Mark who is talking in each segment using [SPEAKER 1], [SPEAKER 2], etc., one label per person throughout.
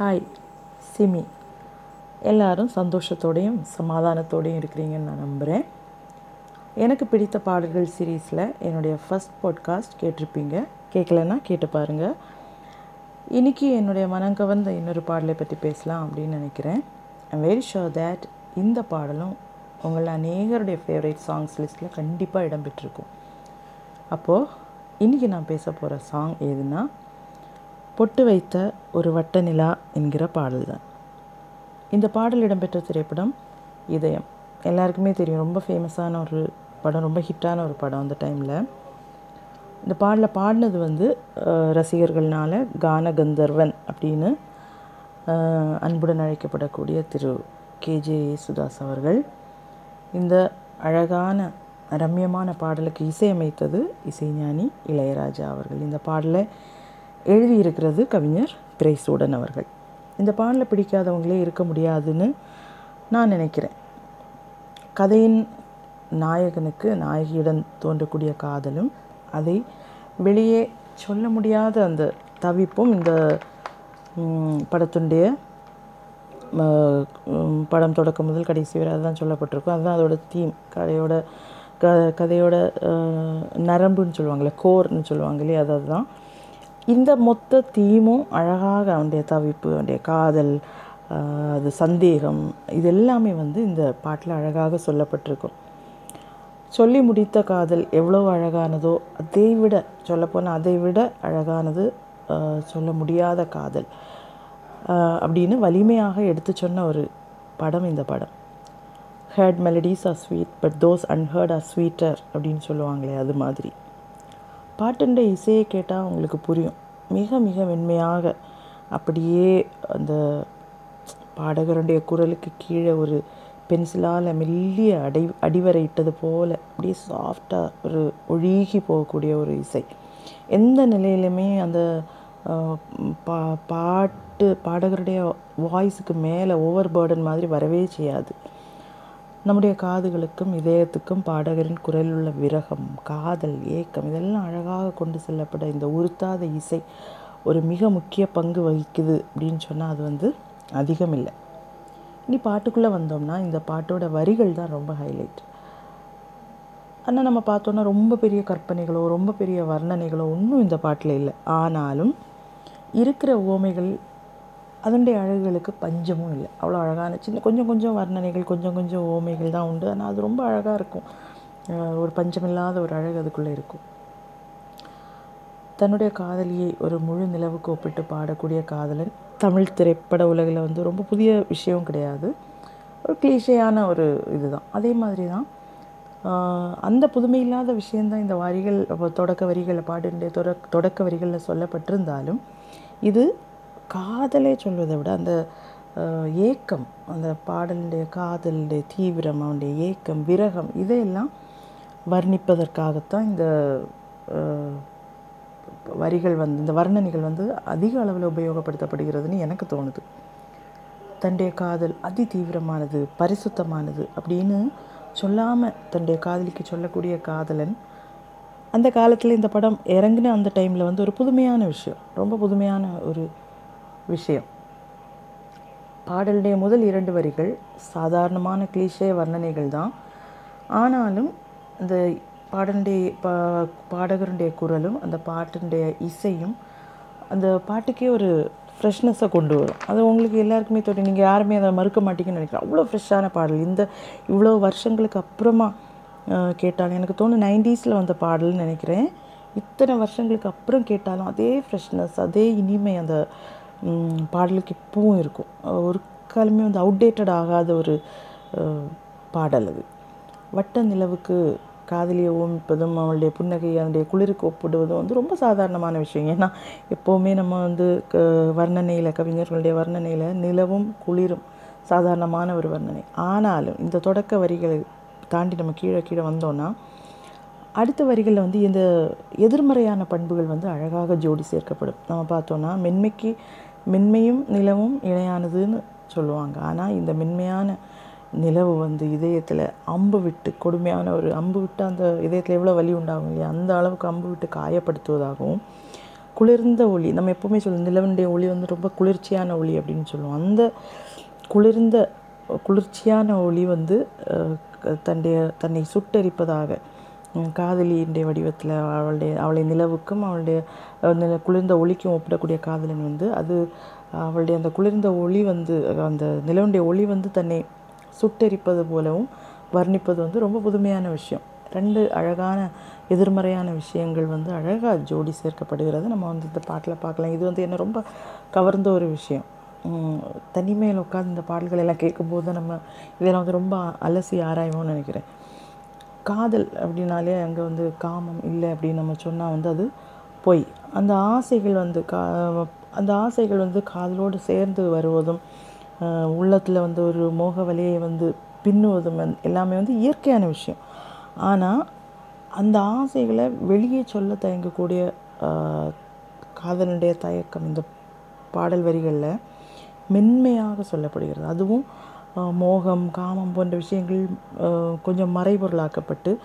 [SPEAKER 1] Hi SIMI எல்லாரும் சந்தோஷத்தோடையும் சமாதானத்தோடையும் இருக்கிறீங்கன்னு நான் நம்புகிறேன் எனக்கு பிடித்த பாடல்கள் சீரீஸில் என்னுடைய ஃபஸ்ட் பாட்காஸ்ட் கேட்டிருப்பீங்க. கேட்கலன்னா கேட்டு பாருங்கள் இன்றைக்கி என்னுடைய மனங்கவர்ந்த இன்னொரு பாடலை பற்றி பேசலாம் அப்படின்னு நினைக்கிறேன். ஐம் வெரி ஷோர் தேட் இந்த பாடலும் உங்கள் அநேகருடைய ஃபேவரட் சாங்ஸ் லிஸ்ட்டில் கண்டிப்பாக இடம்பெற்றிருக்கும். அப்போது இன்றைக்கி நான் பேச போகிற சாங் எதுனா பொட்டு வைத்த ஒரு வட்ட நிலா என்கிற பாடல் தான் இந்த பாடல் இடம்பெற்ற திரைப்படம் இதயம். எல்லாருக்குமே தெரியும் ரொம்ப ஃபேமஸான ஒரு படம் ரொம்ப ஹிட்டான ஒரு படம் அந்த டைமில் இந்த பாடலை பாடினது வந்து ரசிகர்கள்னால் ரசிகர்கள்னால கான கந்தர்வன் அப்படின்னு அன்புடன் அழைக்கப்படக்கூடிய திரு கேஜே யேசுதாஸ் அவர்கள். இந்த அழகான ரம்யமான பாடலுக்கு இசையமைத்தது இசைஞானி இளையராஜா அவர்கள். இந்த பாடலை எழுதியிருக்கிறது கவிஞர் பிரைசூடன் அவர்கள். இந்த பாடலை பிடிக்காதவங்களே இருக்க முடியாதுன்னு நான் நினைக்கிறேன். கதையின் நாயகனுக்கு நாயகியுடன் தோன்றக்கூடிய காதலும் அதை வெளியே சொல்ல முடியாத அந்த தவிப்பும் இந்த படத்துடைய படம் தொடக்கம் முதல் கடைசி வரை அதுதான் சொல்லப்பட்டிருக்கும். அதுதான் அதோட தீம் கதையோட க கதையோட நரம்புன்னு சொல்லுவாங்களே கோர்னு சொல்லுவாங்களே அது அதுதான். இந்த மொத்த தீமும் அழகாக அவனுடைய தவிப்பு அவனுடைய காதல் அது சந்தேகம் இது எல்லாமே வந்து இந்த பாட்டில் அழகாக சொல்லப்பட்டிருக்கும். சொல்லி முடித்த காதல் எவ்வளோ அழகானதோ அதை விட சொல்லப்போனால் அதை விட அழகானது சொல்ல முடியாத காதல். அப்படின்னு வலிமையாக எடுத்து சொன்ன ஒரு படம் இந்த படம். Heard melodies are sweet but those unheard are sweeter அப்படின்னு சொல்லுவாங்களே அது மாதிரி. பாட்டுன்ற இசையை கேட்டால் உங்களுக்கு புரியும். மிக மிக மென்மையாக அப்படியே அந்த பாடகருடைய குரலுக்கு கீழே ஒரு பென்சிலால் மெல்லிய அடை அடிவரையிட்டது போல் அப்படியே சாஃப்டாக ஒரு ஒழுகி போகக்கூடிய ஒரு இசை. எந்த நிலையிலுமே அந்த பா பாட்டு பாடகருடைய வாய்ஸுக்கு மேலே ஓவர் பேர்டன் மாதிரி வரவே செய்யாது. நம்முடைய காதுகளுக்கும் இதயத்துக்கும் பாடகரின் குரலில் உள்ள விரகம் காதல் ஏக்கம் இதெல்லாம் அழகாக கொண்டு செல்லப்பட இந்த உறுத்தாத இசை ஒரு மிக முக்கிய பங்கு வகிக்குது அப்படின்னு சொன்னால் அது வந்து அதிகம் இல்லை. இனி பாட்டுக்குள்ளே வந்தோம்னா இந்த பாட்டோட வரிகள் தான் ரொம்ப ஹைலைட் ஆனால் நம்ம பார்த்தோன்னா ரொம்ப பெரிய கற்பனைகளோ ரொம்ப பெரிய வர்ணனைகளோ ஒன்றும் இந்த பாட்டில் இல்லை. ஆனாலும் இருக்கிற ஓமைகள் அதனுடைய அழகுகளுக்கு பஞ்சமும் இல்லை. அவ்வளோ அழகான சின்ன கொஞ்சம் கொஞ்சம் வர்ணனைகள் கொஞ்சம் கொஞ்சம் ஓமைகள் தான் உண்டு. ஆனால் அது ரொம்ப அழகாக இருக்கும். ஒரு பஞ்சமில்லாத ஒரு அழகு அதுக்குள்ளே இருக்கும். தன்னுடைய காதலியை ஒரு முழு நிலவுக்கு ஒப்பிட்டு பாடக்கூடிய காதலன். தமிழ் திரைப்பட உலகில் வந்து ரொம்ப புதிய விஷயம் கிடையாது. ஒரு கிளீஷையான ஒரு இதுதான். அதே மாதிரி தான் அந்த புதுமை இல்லாத விஷயந்தான் இந்த வரிகள் தொடக்க வரிகளில் பாடுடைய தொடக்க வரிகளில் சொல்லப்பட்டிருந்தாலும் இது காதலே சொல்வதை விட அந்த ஏக்கம் அந்த பாடலுடைய காதலுடைய தீவிரம் அவனுடைய ஏக்கம் விரகம் இதையெல்லாம் வர்ணிப்பதற்காகத்தான் இந்த வரிகள் வந்து இந்த வர்ணனைகள் வந்து அதிக அளவில் உபயோகப்படுத்தப்படுகிறதுன்னு எனக்கு தோணுது. தன்னுடைய காதல் அதி தீவிரமானது பரிசுத்தமானது அப்படின்னு சொல்லாமல் தன்னுடைய காதலிக்கு சொல்லக்கூடிய காதலன் அந்த காலத்தில் இந்த படம் இறங்கின அந்த டைமில் வந்து ஒரு புதுமையான விஷயம் ரொம்ப புதுமையான ஒரு விஷயம். பாடலுடைய முதல் இரண்டு வரிகள் சாதாரணமான கிளீஷே வர்ணனைகள் தான். ஆனாலும் இந்த பாடலுடைய பா பாடகருடைய குரலும் அந்த பாட்டினுடைய இசையும் அந்த பாட்டுக்கே ஒரு ஃப்ரெஷ்னஸை கொண்டு வரும். அது உங்களுக்கு எல்லாருக்குமே தெரியும் நீங்கள் யாருமே அதை மறுக்க மாட்டீங்கன்னு நினைக்கிறேன். அவ்வளோ ஃப்ரெஷ்ஷான பாடல். இந்த இவ்வளோ வருஷங்களுக்கு அப்புறமா கேட்டாலும் எனக்கு தோணும் நைன்டீஸில் வந்த பாடல்னு நினைக்கிறேன். இத்தனை வருஷங்களுக்கு அப்புறம் கேட்டாலும் அதே ஃப்ரெஷ்னஸ் அதே இனிமை அந்த பாடலுக்கு எப்பவும் இருக்கும். ஒரு காலமே வந்து அவுடேட்டட் ஆகாத ஒரு பாடல் அது. வட்ட நிலவுக்கு காதலியை ஓமிப்பதும் அவளுடைய புன்னகை அதனுடைய குளிருக்கு ஒப்பிடுவதும் வந்து ரொம்ப சாதாரணமான விஷயம் ஏன்னா எப்போவுமே நம்ம வந்து க வர்ணனையில் கவிஞர்களுடைய வர்ணனையில் நிலவும் குளிரும் சாதாரணமான ஒரு வர்ணனை. ஆனாலும் இந்த தொடக்க வரிகளை தாண்டி நம்ம கீழே கீழே வந்தோன்னா அடுத்த வரிகளில் வந்து இந்த எதிர்மறையான பண்புகள் வந்து அழகாக ஜோடி சேர்க்கப்படும். நம்ம பார்த்தோன்னா மென்மைக்கு மென்மையும் நிலவும் இணையானதுன்னு சொல்லுவாங்க. ஆனால் இந்த மென்மையான நிலவு வந்து இதயத்தில் அம்பு விட்டு கொடுமையான ஒரு அம்பு விட்டு அந்த இதயத்தில் எவ்வளோ வலி உண்டாகும் இல்லையா? அந்த அளவுக்கு அம்பு விட்டு காயப்படுத்துவதாகவும் குளிர்ந்த ஒளி நம்ம எப்போவுமே சொல்லுவோம் நிலவனுடைய ஒளி வந்து ரொம்ப குளிர்ச்சியான ஒளி அப்படின்னு சொல்லுவோம். அந்த குளிர்ந்த குளிர்ச்சியான ஒளி வந்து தன்னுடைய தன்னை சுட்டெரிப்பதாக காதலியினுடைய வடிவத்தில் அவளுடைய அவளை நிலவுக்கும் அவளுடைய நில குளிர்ந்த ஒளிக்கும் ஒப்பிடக்கூடிய காதலன் வந்து அது அவளுடைய அந்த குளிர்ந்த ஒளி வந்து அந்த நிலவுடைய ஒளி வந்து தன்னை சுட்டெரிப்பது போலவும் வர்ணிப்பது வந்து ரொம்ப புதுமையான விஷயம். ரெண்டு அழகான எதிர்மறையான விஷயங்கள் வந்து அழகாக ஜோடி சேர்க்கப்படுகிறது. நம்ம வந்து இந்த பாட்டில் பார்க்கலாம். இது வந்து என்ன ரொம்ப கவர்ந்த ஒரு விஷயம். தனிமையில் உட்காந்து இந்த பாடல்கள் எல்லாம் கேட்கும்போது நம்ம இதெல்லாம் வந்து ரொம்ப அலசி ஆராய்வோம்னு நினைக்கிறேன். காதல் அப்படின்னாலே அங்கே வந்து காமம் இல்லை அப்படின்னு நம்ம சொன்னால் வந்து அது பொய். அந்த ஆசைகள் வந்து கா அந்த ஆசைகள் வந்து காதலோடு சேர்ந்து வருவதும் உள்ளத்தில் வந்து ஒரு மோக வலையை வந்து பின்னுவதும் வந்து எல்லாமே வந்து இயற்கையான விஷயம். ஆனால் அந்த ஆசைகளை வெளியே சொல்ல தயங்கக்கூடிய காதலனுடைய தயக்கம் இந்த பாடல் வரிகளில் மென்மையாக சொல்லப்படுகிறது. அதுவும் மோகம் காமம் போன்ற விஷயங்கள் கொஞ்சம் மறைபொருளாக்கப்பட்டு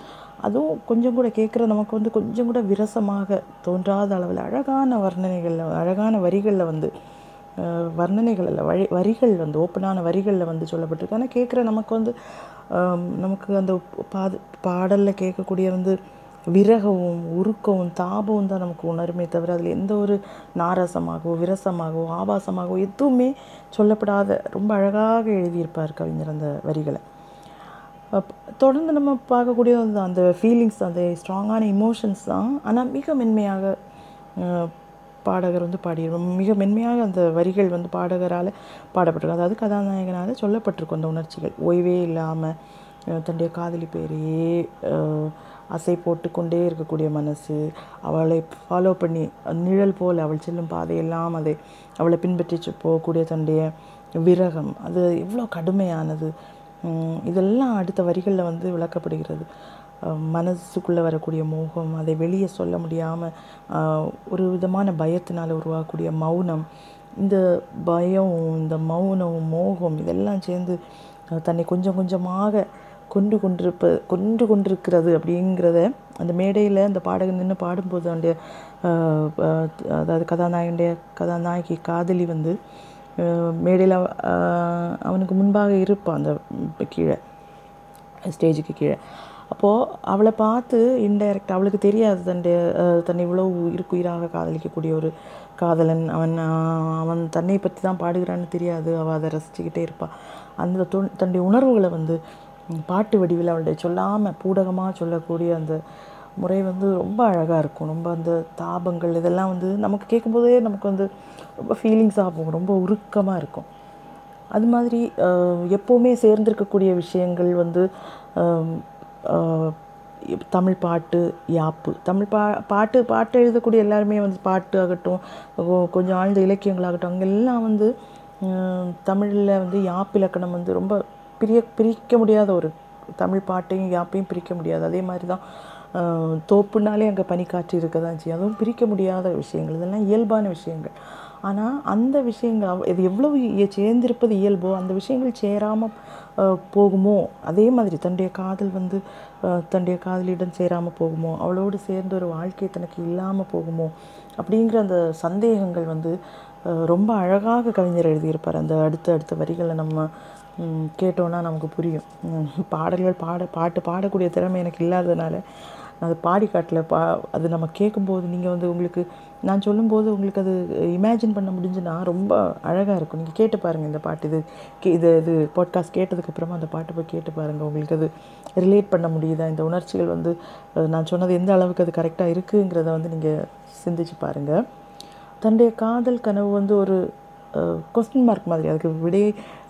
[SPEAKER 1] அதுவும் கொஞ்சம் கூட கேட்குற நமக்கு வந்து கொஞ்சம் கூட விரசமாக தோன்றாத அளவில் அழகான வர்ணனைகளில் அழகான வரிகளில் வந்து வர்ணனைகள் அல்ல வழி வரிகள் வந்து ஓப்பனான வரிகளில் வந்து சொல்லப்பட்டிருக்கு. ஆனால் கேட்குற நமக்கு வந்து நமக்கு அந்த பாது பாடலில் கேட்கக்கூடிய வந்து விரகவும் உருக்கவும் தாபமும் தான் நமக்கு உணருமே தவிர அதில் எந்த ஒரு நாரசமாகவோ விரசமாகவோ ஆபாசமாகவோ எதுவுமே சொல்லப்படாத ரொம்ப அழகாக எழுதியிருப்பார் கவிஞர் அந்த வரிகளை. அப் தொடர்ந்து நம்ம பார்க்கக்கூடிய அந்த அந்த ஃபீலிங்ஸ் அந்த ஸ்ட்ராங்கான இமோஷன்ஸ் தான். ஆனால் மிக மென்மையாக பாடகர் வந்து பாடியிருப்பார் மிக மென்மையாக அந்த வரிகள் வந்து பாடகரால் பாடப்பட்டிருக்கும் அதாவது கதாநாயகனால் சொல்லப்பட்டிருக்கும் அந்த உணர்ச்சிகள். ஓய்வே இல்லாமல் தன்னுடைய காதலி பேரையே அசை போட்டுக்கொண்டே இருக்கக்கூடிய மனசு அவளை ஃபாலோ பண்ணி நிழல் போல் அவள் செல்லும் பாதையெல்லாம் அதை அவளை பின்பற்றி போகக்கூடிய தன்னுடைய விரகம். அது எவ்வளோ கடுமையானது. இதெல்லாம் அடுத்த வரிகளில் வந்து விளக்கப்படுகிறது. மனசுக்குள்ளே வரக்கூடிய மோகம் அதை வெளியே சொல்ல முடியாமல் ஒரு விதமான பயத்தினால் உருவாகக்கூடிய மௌனம் இந்த பயம் இந்த மௌனம் மோகம் இதெல்லாம் சேர்ந்து தன்னை கொஞ்சம் கொஞ்சமாக கொண்டு கொண்டிருப்ப கொண்டு கொண்டிருக்கிறது அப்படிங்கிறத அந்த மேடையில் அந்த பாடகன் நின்று பாடும்போது அவனுடைய அதாவது கதாநாயகனுடைய கதாநாயகி காதலி வந்து மேடையில் அவனுக்கு முன்பாக இருப்பான் அந்த கீழே ஸ்டேஜுக்கு கீழே. அப்போது அவளை பார்த்து இன்டைரக்ட் அவளுக்கு தெரியாது தன்னுடைய தன்னை இவ்வளோ இருக்குயிராக காதலிக்கக்கூடிய ஒரு காதலன். அவன் அவன் தன்னை பற்றி தான் பாடுகிறான்னு தெரியாது. அவள் அதை ரசிச்சுக்கிட்டே இருப்பாள் அந்த தொன் தன்னுடைய உணர்வுகளை வந்து பாட்டு வடிவில் அவளுடைய சொல்லாமல் பூடகமாக சொல்லக்கூடிய அந்த முறை வந்து ரொம்ப அழகாக இருக்கும். ரொம்ப அந்த தாபங்கள் இதெல்லாம் வந்து நமக்கு கேட்கும்போதே நமக்கு வந்து ரொம்ப ஃபீலிங்ஸாக போகும். ரொம்ப உருக்கமாக இருக்கும். அது மாதிரி எப்போவுமே சேர்ந்திருக்கக்கூடிய விஷயங்கள் வந்து தமிழ் பாட்டு யாப்பு. தமிழ் பா பாட்டு பாட்டு எழுதக்கூடிய எல்லாருமே வந்து பாட்டு ஆகட்டும் கொஞ்சம் ஆழ்ந்த இலக்கியங்களாகட்டும் அங்கே எல்லாம் வந்து தமிழில் வந்து யாப்பு இலக்கணம் வந்து ரொம்ப பிரிய பிரிக்க முடியாத ஒரு தமிழ் பாட்டையும் யாப்பையும் பிரிக்க முடியாது. அதே மாதிரி தான் தோப்புனாலே அங்கே பனிக்காற்று இருக்க தான் செய்யும். அதுவும் பிரிக்க முடியாத விஷயங்கள். இதெல்லாம் இயல்பான விஷயங்கள். ஆனால் அந்த விஷயங்கள் அவ்- இது எவ்வளவு சேர்ந்திருப்பது இயல்போ அந்த விஷயங்கள் சேராமல் போகுமோ? அதே மாதிரி தன்னுடைய காதல் வந்து தன்னுடைய காதலியிடம் சேராமல் போகுமோ? அவளோடு சேர்ந்து ஒரு வாழ்க்கை தனக்கு இல்லாமல் போகுமோ? அப்படிங்கிற அந்த சந்தேகங்கள் வந்து ரொம்ப அழகாக கவிஞர் எழுதியிருப்பார். அந்த அடுத்த அடுத்த வரிகளை நம்ம கேட்டோன்னா நமக்கு புரியும். பாடல்கள் பாட பாட்டு பாடக்கூடிய திறமை எனக்கு இல்லாததுனால நான் அது பாடி காட்டல. பா அது நம்ம கேட்கும்போது நீங்கள் வந்து உங்களுக்கு நான் சொல்லும்போது உங்களுக்கு அது இமேஜின் பண்ண முடிஞ்சுன்னா ரொம்ப அழகாக இருக்கும். நீங்கள் கேட்டு பாருங்கள் இந்த பாட்டு. இது கே இது இது பாட்காஸ்ட் கேட்டதுக்கப்புறமா அந்த பாட்டை போய் கேட்டு பாருங்கள் உங்களுக்கு அது ரிலேட் பண்ண முடியுதா? இந்த உணர்ச்சிகள் வந்து நான் சொன்னது எந்த அளவுக்கு அது கரெக்டாக இருக்குங்கிறத வந்து நீங்கள் சிந்திச்சு பாருங்கள் தன்னுடைய காதல் கனவு வந்து ஒரு கொஸ்டின் மார்க் மாதிரி. அதுக்கு விடை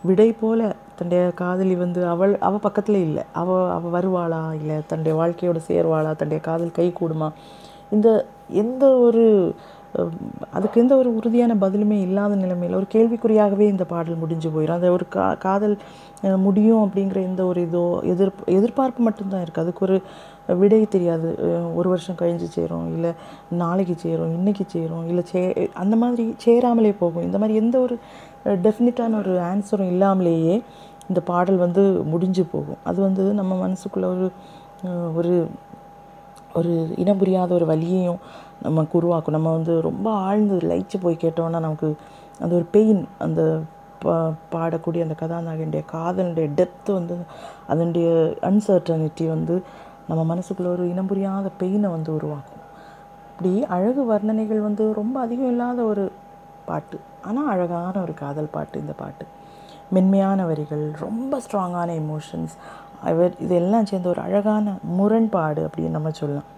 [SPEAKER 1] விடை போல தன்னுடைய காதலி வந்து அவள் அவள் பக்கத்தில் இல்லை. அவள் அவள் வருவாளா இல்லை? தன்னுடைய வாழ்க்கையோட சேர்வாளா? தன்னுடைய காதல் கை கூடுமா? இந்த எந்த ஒரு அதுக்கு எந்த ஒரு உறுதியான பதிலுமே இல்லாத நிலைமையில் ஒரு கேள்விக்குறியாகவே இந்த பாடல் முடிஞ்சு போயிடும் அந்த ஒரு கா காதல் முடியும் அப்படிங்கிற எந்த ஒரு இதோ எதிர்ப்பு எதிர்பார்ப்பு மட்டும்தான் இருக்குது அதுக்கு ஒரு விடை தெரியாது. ஒரு வருஷம் கழிஞ்சு சேரும் இல்லை நாளைக்கு சேரும் இன்றைக்கி சேரும் இல்லை சே அந்த மாதிரி சேராமலே போகும். இந்த மாதிரி எந்த ஒரு டெஃபினட்டான ஒரு ஆன்சரும் இல்லாமலேயே இந்த பாடல் வந்து முடிஞ்சு போகும். அது வந்து நம்ம மனசுக்குள்ள ஒரு ஒரு ஒரு இனம் புரியாத ஒரு வழியையும் நமக்கு உருவாக்கும். நம்ம வந்து ரொம்ப ஆழ்ந்து லயிச்சு போய் கேட்டோம்னா நமக்கு அந்த ஒரு பெயின் அந்த பா பாடக்கூடிய அந்த கதாநாயகனுடைய காதலுடைய டெப்த்து வந்து அதனுடைய அன்சர்டனிட்டி வந்து நம்ம மனசுக்குள்ளே ஒரு இனம் புரியாத பெயினை வந்து உருவாக்கும். இப்படி அழகு வர்ணனைகள் வந்து ரொம்ப அதிகம் இல்லாத ஒரு பாட்டு. ஆனால் அழகான ஒரு காதல் பாட்டு இந்த பாட்டு. மென்மையான வரிகள் ரொம்ப ஸ்ட்ராங்கான எமோஷன்ஸ் அவர் இதெல்லாம் சேர்ந்து ஒரு அழகான முரண்பாடு அப்படின்னு நம்ம சொல்லலாம்.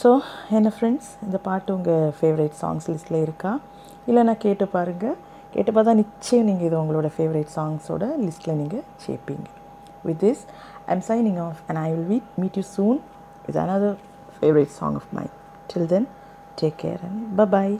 [SPEAKER 1] ஸோ என்ன ஃப்ரெண்ட்ஸ் இந்த பாட்டு உங்கள் ஃபேவரட் சாங்ஸ் லிஸ்ட்டில் இருக்கா? இல்லைனா கேட்டு பாருங்கள் கேட்டு பார்த்தா நிச்சயம் நீங்கள் இது உங்களோட ஃபேவரட் சாங்ஸோட லிஸ்ட்டில் நீங்கள் சேர்ப்பீங்க. With this I'm signing off and I will meet meet you soon with another favourite song of my till then take care and ப பாய்